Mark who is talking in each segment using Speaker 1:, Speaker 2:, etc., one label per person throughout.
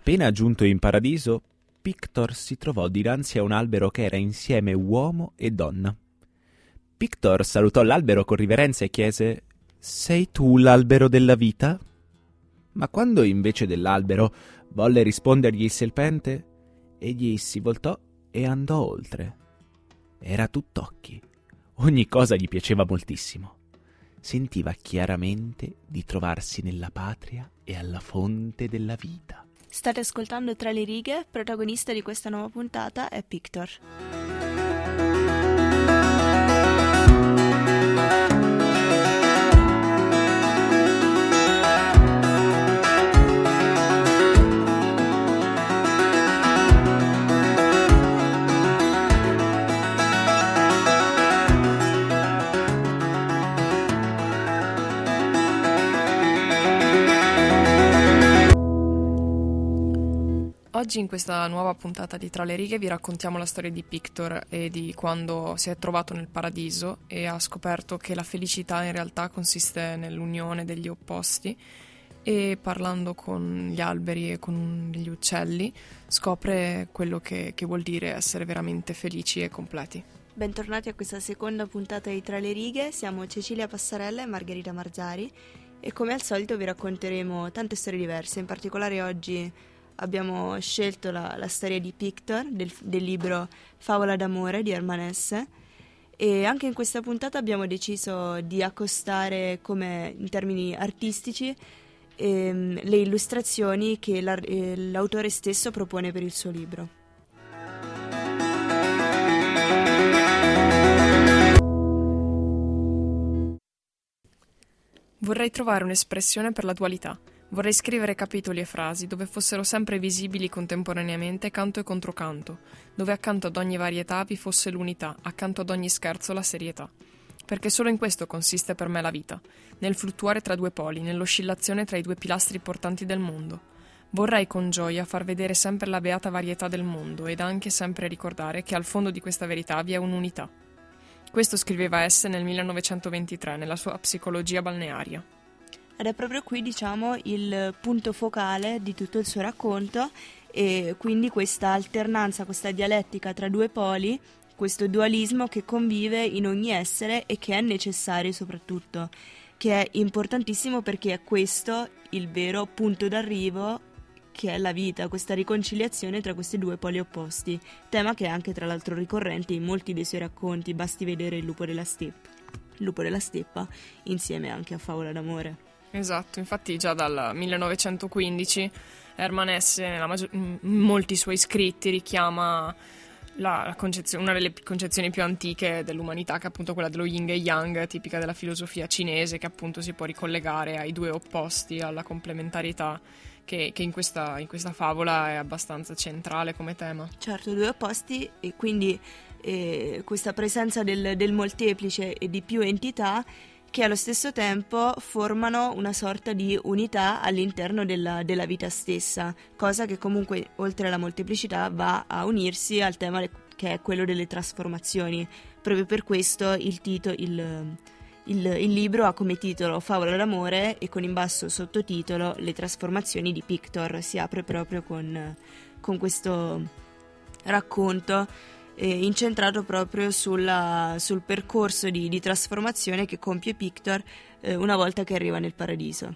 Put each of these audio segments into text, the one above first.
Speaker 1: Appena giunto in paradiso, Pictor si trovò dinanzi a un albero che era insieme uomo e donna. Pictor salutò l'albero con riverenza e chiese Sei tu l'albero della vita? Ma quando invece dell'albero volle rispondergli il serpente, egli si voltò e andò oltre. Era tutt'occhi. Ogni cosa gli piaceva moltissimo. Sentiva chiaramente di trovarsi nella patria e alla fonte della vita.
Speaker 2: State ascoltando Tra le righe, protagonista di questa nuova puntata è Pictor.
Speaker 3: Oggi in questa nuova puntata di Tra le righe vi raccontiamo la storia di Pictor e di quando si è trovato nel paradiso e ha scoperto che la felicità in realtà consiste nell'unione degli opposti e parlando con gli alberi e con gli uccelli scopre quello che, che vuol dire essere veramente felici e completi.
Speaker 2: Bentornati a questa seconda puntata di Tra le righe, siamo Cecilia Passarella e Margherita Marzari e come al solito vi racconteremo tante storie diverse, in particolare oggi abbiamo scelto la, la storia di Pictor del, del, libro Favola d'amore di Hermanesse e anche in questa puntata abbiamo deciso di accostare come in termini artistici ehm, le illustrazioni che eh, l'autore stesso propone per il suo libro.
Speaker 3: Vorrei trovare un'espressione per la dualità Vorrei scrivere capitoli e frasi dove fossero sempre visibili contemporaneamente canto e controcanto, dove accanto ad ogni varietà vi fosse l'unità, accanto ad ogni scherzo la serietà. Perché solo in questo consiste per me la vita, nel fluttuare tra due poli, nell'oscillazione tra i due pilastri portanti del mondo. Vorrei con gioia far vedere sempre la beata varietà del mondo ed anche sempre ricordare che al fondo di questa verità vi è un'unità. Questo scriveva S nel 1923 nella sua Psicologia balnearia
Speaker 2: ed è proprio qui diciamo il punto focale di tutto il suo racconto e quindi questa alternanza, questa dialettica tra due poli, questo dualismo che convive in ogni essere e che è necessario soprattutto, che è importantissimo perché è questo il vero punto d'arrivo che è la vita, questa riconciliazione tra questi due poli opposti, tema che è anche tra l'altro ricorrente in molti dei suoi racconti, basti vedere il lupo della steppa, lupo della steppa insieme anche a Favola d'amore.
Speaker 3: Esatto, infatti già dal 1915 Herman Hesse, maggior- in molti suoi scritti, richiama la, la una delle concezioni più antiche dell'umanità, che è appunto quella dello yin e yang, tipica della filosofia cinese, che appunto si può ricollegare ai due opposti, alla complementarietà, che, che in, questa, in, questa, favola è abbastanza centrale come tema.
Speaker 2: Certo, due opposti e quindi eh, questa presenza del, del molteplice e di più entità che allo stesso tempo formano una sorta di unità all'interno della, della, vita stessa, cosa che comunque oltre alla molteplicità va a unirsi al tema che è quello delle trasformazioni. Proprio per questo il, tito, il, il, il libro ha come titolo Favola d'amore e con in basso sottotitolo Le trasformazioni di Pictor. Si apre proprio con, con questo racconto eh, incentrato proprio sulla, sul percorso di, di, trasformazione che compie Pictor eh, una volta che arriva nel paradiso.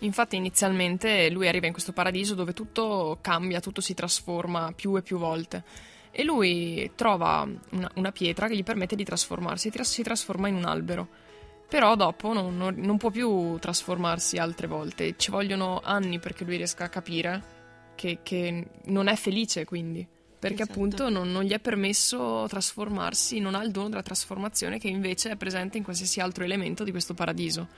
Speaker 3: Infatti inizialmente lui arriva in questo paradiso dove tutto cambia, tutto si trasforma più e più volte e lui trova una, una pietra che gli permette di trasformarsi, si trasforma in un albero. Però dopo non, non, non, può più trasformarsi altre volte, ci vogliono anni perché lui riesca a capire che, che non è felice quindi perché esatto. appunto non, non, gli è permesso trasformarsi, non ha il dono della trasformazione che invece è presente in qualsiasi altro elemento di questo paradiso.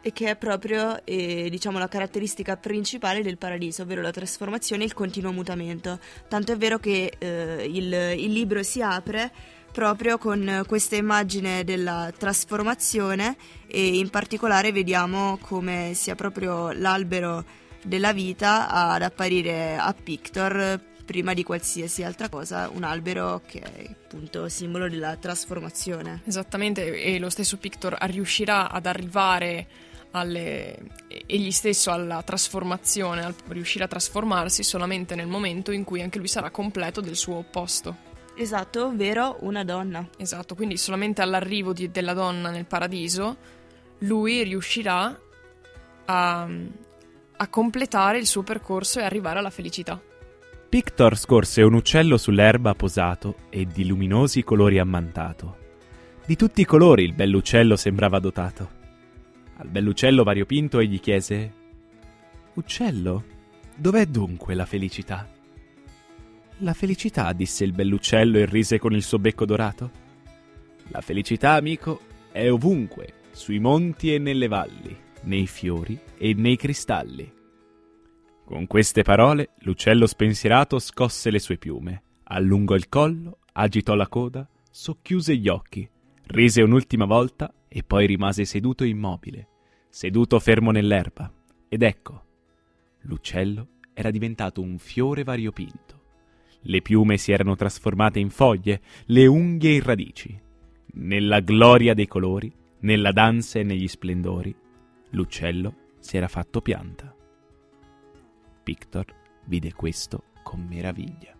Speaker 2: E che è proprio eh, diciamo, la caratteristica principale del paradiso, ovvero la trasformazione e il continuo mutamento. Tanto è vero che eh, il, il libro si apre proprio con questa immagine della trasformazione e in particolare vediamo come sia proprio l'albero della vita ad apparire a Pictor prima di qualsiasi altra cosa un albero che è appunto simbolo della trasformazione.
Speaker 3: Esattamente, e lo stesso Pictor riuscirà ad arrivare alle, egli stesso alla trasformazione, al riuscire a trasformarsi solamente nel momento in cui anche lui sarà completo del suo opposto.
Speaker 2: Esatto, ovvero una donna.
Speaker 3: Esatto, quindi solamente all'arrivo di, della donna nel paradiso lui riuscirà a, a completare il suo percorso e arrivare alla felicità.
Speaker 1: Pictor scorse un uccello sull'erba posato e di luminosi colori ammantato. Di tutti i colori il bell'uccello sembrava dotato. Al bell'uccello variopinto egli chiese: Uccello, dov'è dunque la felicità? La felicità, disse il bell'uccello e rise con il suo becco dorato. La felicità, amico, è ovunque, sui monti e nelle valli, nei fiori e nei cristalli. Con queste parole l'uccello spensierato scosse le sue piume, allungò il collo, agitò la coda, socchiuse gli occhi, rise un'ultima volta e poi rimase seduto immobile, seduto fermo nell'erba. Ed ecco, l'uccello era diventato un fiore variopinto. Le piume si erano trasformate in foglie, le unghie in radici. Nella gloria dei colori, nella danza e negli splendori, l'uccello si era fatto pianta. Pictor vide questo con meraviglia.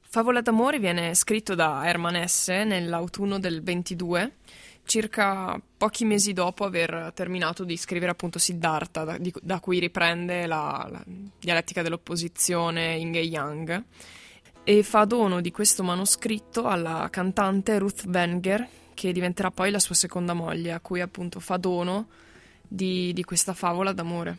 Speaker 3: Favola d'amore viene scritto da Herman Hesse nell'autunno del 22, circa pochi mesi dopo aver terminato di scrivere appunto Siddhartha, da, di, da cui riprende la, la, dialettica dell'opposizione Inge Yang, e fa dono di questo manoscritto alla cantante Ruth Wenger, che diventerà poi la sua seconda moglie, a cui appunto fa dono di, di questa favola d'amore.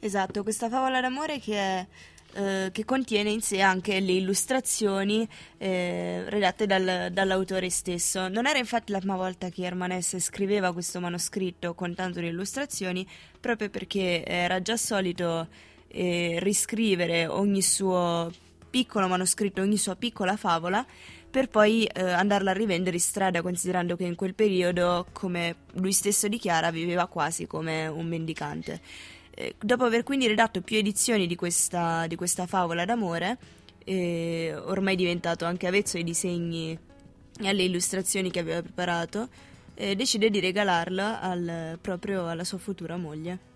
Speaker 2: Esatto, questa favola d'amore che è eh, che contiene in sé anche le illustrazioni eh, redatte dal, dall'autore stesso. Non era infatti la prima volta che Hermanesse scriveva questo manoscritto con tanto di illustrazioni, proprio perché era già solito eh, riscrivere ogni suo piccolo manoscritto, ogni sua piccola favola per poi eh, andarla a rivendere in strada, considerando che in quel periodo, come lui stesso dichiara, viveva quasi come un mendicante. Eh, dopo aver quindi redatto più edizioni di questa, di questa favola d'amore, eh, ormai diventato anche avezzo ai disegni e alle illustrazioni che aveva preparato, eh, decide di regalarla al, proprio alla sua futura moglie.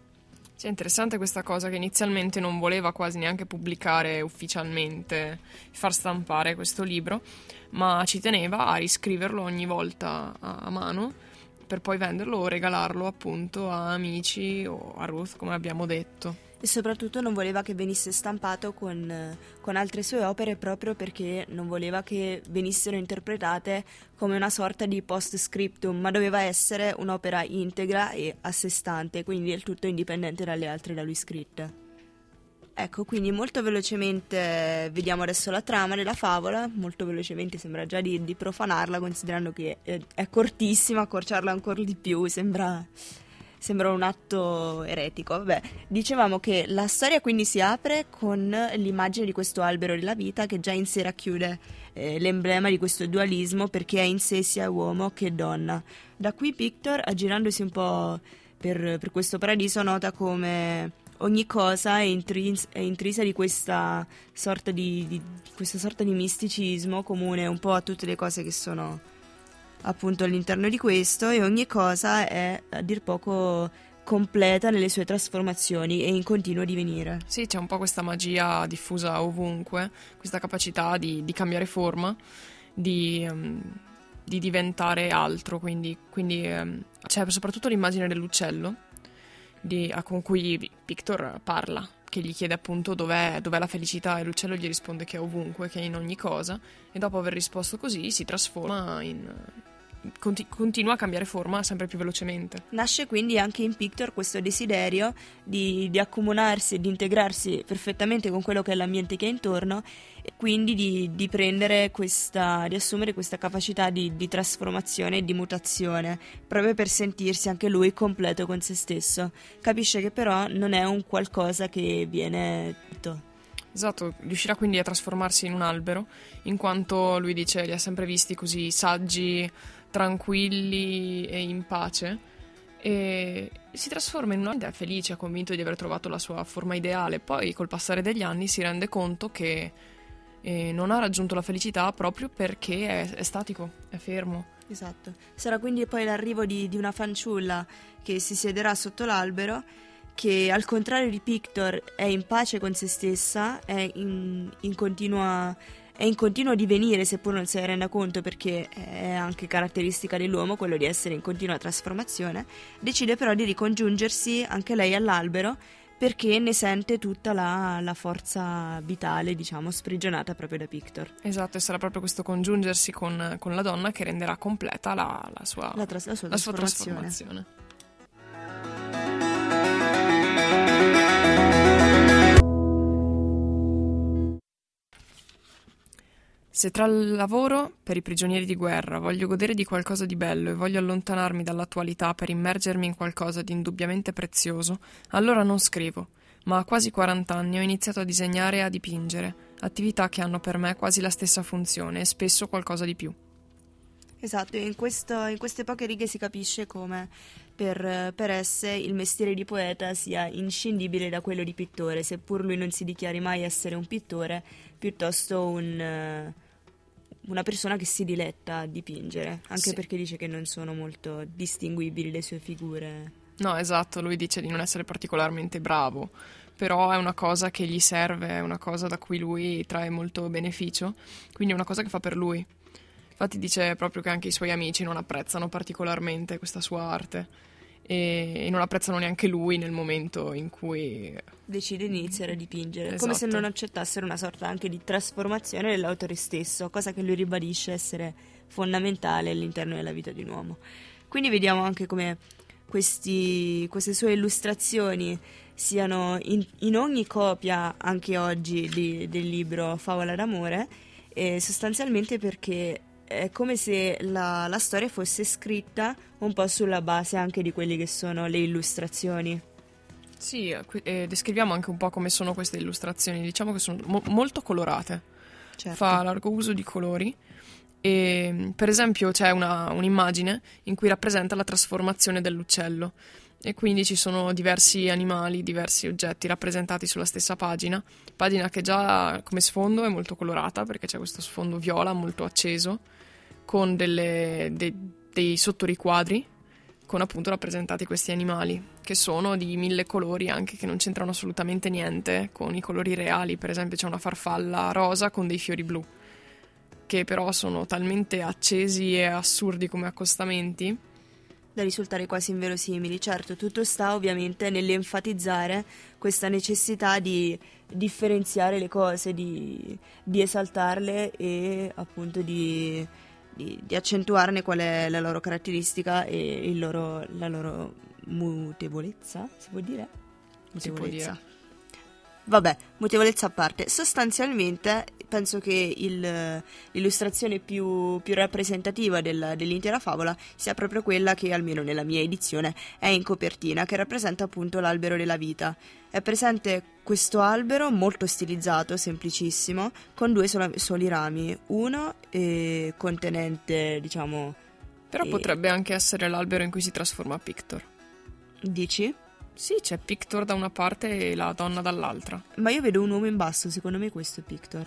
Speaker 3: Sì, è interessante questa cosa che inizialmente non voleva quasi neanche pubblicare ufficialmente, far stampare questo libro, ma ci teneva a riscriverlo ogni volta a mano per poi venderlo o regalarlo appunto a amici o a Ruth, come abbiamo detto.
Speaker 2: E soprattutto non voleva che venisse stampato con, con, altre sue opere proprio perché non voleva che venissero interpretate come una sorta di post scriptum, ma doveva essere un'opera integra e a sé stante, quindi del tutto indipendente dalle altre da lui scritte. Ecco, quindi molto velocemente vediamo adesso la trama della favola, molto velocemente sembra già di, di profanarla considerando che è, è, cortissima, accorciarla ancora di più sembra, sembra un atto eretico. Vabbè, dicevamo che la storia quindi si apre con l'immagine di questo albero della vita che già in sé racchiude eh, l'emblema di questo dualismo perché è in sé sia uomo che donna. Da qui Pictor, aggirandosi un po' per, per questo paradiso, nota come ogni cosa è, intris- è, intrisa di questa sorta di, di, questa sorta di misticismo comune un po' a tutte le cose che sono appunto all'interno di questo e ogni cosa è a dir poco completa nelle sue trasformazioni e in continuo divenire.
Speaker 3: Sì, c'è un po' questa magia diffusa ovunque, questa capacità di, di cambiare forma, di, um, di, diventare altro, quindi, quindi um, c'è soprattutto l'immagine dell'uccello di, con cui Victor parla, che gli chiede appunto dov'è, dov'è, la felicità e l'uccello gli risponde che è ovunque, che è in ogni cosa e dopo aver risposto così si trasforma in, conti- continua a cambiare forma sempre più velocemente.
Speaker 2: Nasce quindi anche in Pictor questo desiderio di, di accomunarsi e di integrarsi perfettamente con quello che è l'ambiente che è intorno e quindi di, di prendere questa, di assumere questa capacità di, di trasformazione e di mutazione, proprio per sentirsi anche lui completo con se stesso. Capisce che però non è un qualcosa che viene tutto.
Speaker 3: Esatto, riuscirà quindi a trasformarsi in un albero, in quanto lui dice li ha sempre visti così saggi, tranquilli e in pace e si trasforma in una felice, convinto di aver trovato la sua forma ideale. Poi col passare degli anni si rende conto che e non ha raggiunto la felicità proprio perché è, è statico, è fermo.
Speaker 2: Esatto. Sarà quindi poi l'arrivo di, di una fanciulla che si siederà sotto l'albero che al contrario di Pictor è in pace con se stessa, è in, in, continua, è in continuo divenire seppur non se ne renda conto perché è anche caratteristica dell'uomo quello di essere in continua trasformazione, decide però di ricongiungersi anche lei all'albero perché ne sente tutta la, la, forza vitale, diciamo, sprigionata proprio da Pictor.
Speaker 3: Esatto, e sarà proprio questo congiungersi con, con la donna che renderà completa la, la, sua,
Speaker 2: la, tras- sua,
Speaker 3: la sua trasformazione. Se tra il lavoro per i prigionieri di guerra voglio godere di qualcosa di bello e voglio allontanarmi dall'attualità per immergermi in qualcosa di indubbiamente prezioso, allora non scrivo. Ma a quasi 40 anni ho iniziato a disegnare e a dipingere, attività che hanno per me quasi la stessa funzione e spesso qualcosa di più.
Speaker 2: Esatto, in, questo, in queste poche righe si capisce come per, per esse il mestiere di poeta sia inscindibile da quello di pittore, seppur lui non si dichiari mai essere un pittore, piuttosto un una persona che si diletta a dipingere, anche sì. perché dice che non sono molto distinguibili le sue figure.
Speaker 3: No, esatto, lui dice di non essere particolarmente bravo, però è una cosa che gli serve, è una cosa da cui lui trae molto beneficio, quindi è una cosa che fa per lui. Infatti dice proprio che anche i suoi amici non apprezzano particolarmente questa sua arte e non apprezzano neanche lui nel momento in cui
Speaker 2: decide di iniziare a dipingere, esatto. come se non accettassero una sorta anche di trasformazione dell'autore stesso, cosa che lui ribadisce essere fondamentale all'interno della vita di un uomo. Quindi vediamo anche come questi, queste sue illustrazioni siano in, in ogni copia, anche oggi, di, del libro Favola d'amore, eh, sostanzialmente perché è come se la, la, storia fosse scritta un po' sulla base anche di quelle che sono le illustrazioni.
Speaker 3: Sì, eh, descriviamo anche un po' come sono queste illustrazioni, diciamo che sono mo- molto colorate, certo. fa largo uso di colori e per esempio c'è una, un'immagine in cui rappresenta la trasformazione dell'uccello e quindi ci sono diversi animali, diversi oggetti rappresentati sulla stessa pagina, pagina che già come sfondo è molto colorata perché c'è questo sfondo viola molto acceso con delle, de, dei sottoriquadri con appunto rappresentati questi animali che sono di mille colori anche che non c'entrano assolutamente niente con i colori reali. Per esempio c'è una farfalla rosa con dei fiori blu che però sono talmente accesi e assurdi come accostamenti
Speaker 2: da risultare quasi inverosimili. Certo, tutto sta ovviamente nell'enfatizzare questa necessità di differenziare le cose, di, di esaltarle e appunto di, di, di, accentuarne qual è la loro caratteristica e loro, la loro mutevolezza, si può dire?
Speaker 3: Mutevolezza. Si può dire.
Speaker 2: Vabbè, mutevolezza a parte, sostanzialmente penso che il, l'illustrazione più, più rappresentativa del, dell'intera favola sia proprio quella che, almeno nella mia edizione, è in copertina, che rappresenta appunto l'albero della vita. È presente questo albero molto stilizzato, semplicissimo, con due sola, soli rami, uno eh, contenente, diciamo...
Speaker 3: Però eh, potrebbe anche essere l'albero in cui si trasforma Pictor.
Speaker 2: Dici?
Speaker 3: Sì, c'è Pictor da una parte e la donna dall'altra.
Speaker 2: Ma io vedo un uomo in basso, secondo me questo è Pictor.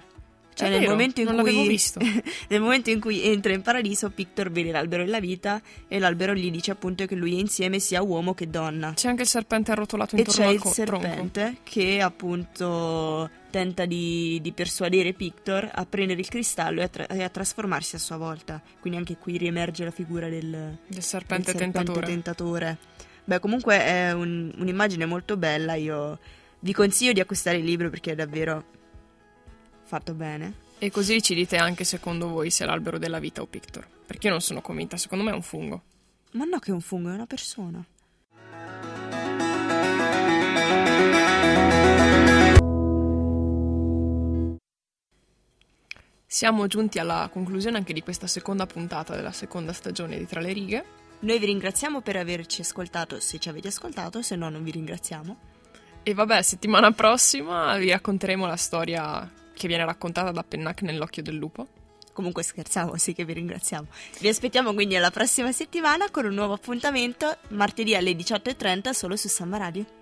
Speaker 2: Cioè,
Speaker 3: è
Speaker 2: nel,
Speaker 3: vero,
Speaker 2: momento
Speaker 3: cui,
Speaker 2: nel momento in cui entra in paradiso, Pictor vede l'albero della vita e l'albero gli dice appunto che lui è insieme sia uomo che donna.
Speaker 3: C'è anche il serpente arrotolato intorno.
Speaker 2: E c'è il serpente tronco. che appunto tenta di, di, persuadere Pictor a prendere il cristallo e a, tra- e a, trasformarsi a sua volta. Quindi anche qui riemerge la figura del,
Speaker 3: del serpente,
Speaker 2: del serpente
Speaker 3: tentatore.
Speaker 2: tentatore. Beh, comunque è un, un'immagine molto bella. Io vi consiglio di acquistare il libro perché è davvero fatto bene.
Speaker 3: E così ci dite anche secondo voi se è l'albero della vita o Pictor. Perché io non sono convinta, secondo me è un fungo.
Speaker 2: Ma no, che è un fungo, è una persona.
Speaker 3: Siamo giunti alla conclusione anche di questa seconda puntata della seconda stagione di Tra le righe.
Speaker 2: Noi vi ringraziamo per averci ascoltato, se ci avete ascoltato, se no non vi ringraziamo.
Speaker 3: E vabbè, settimana prossima vi racconteremo la storia che viene raccontata da Pennac nell'occhio del lupo.
Speaker 2: Comunque scherzavo, sì che vi ringraziamo. Vi aspettiamo quindi alla prossima settimana con un nuovo appuntamento, martedì alle 18.30 solo su Samba Radio.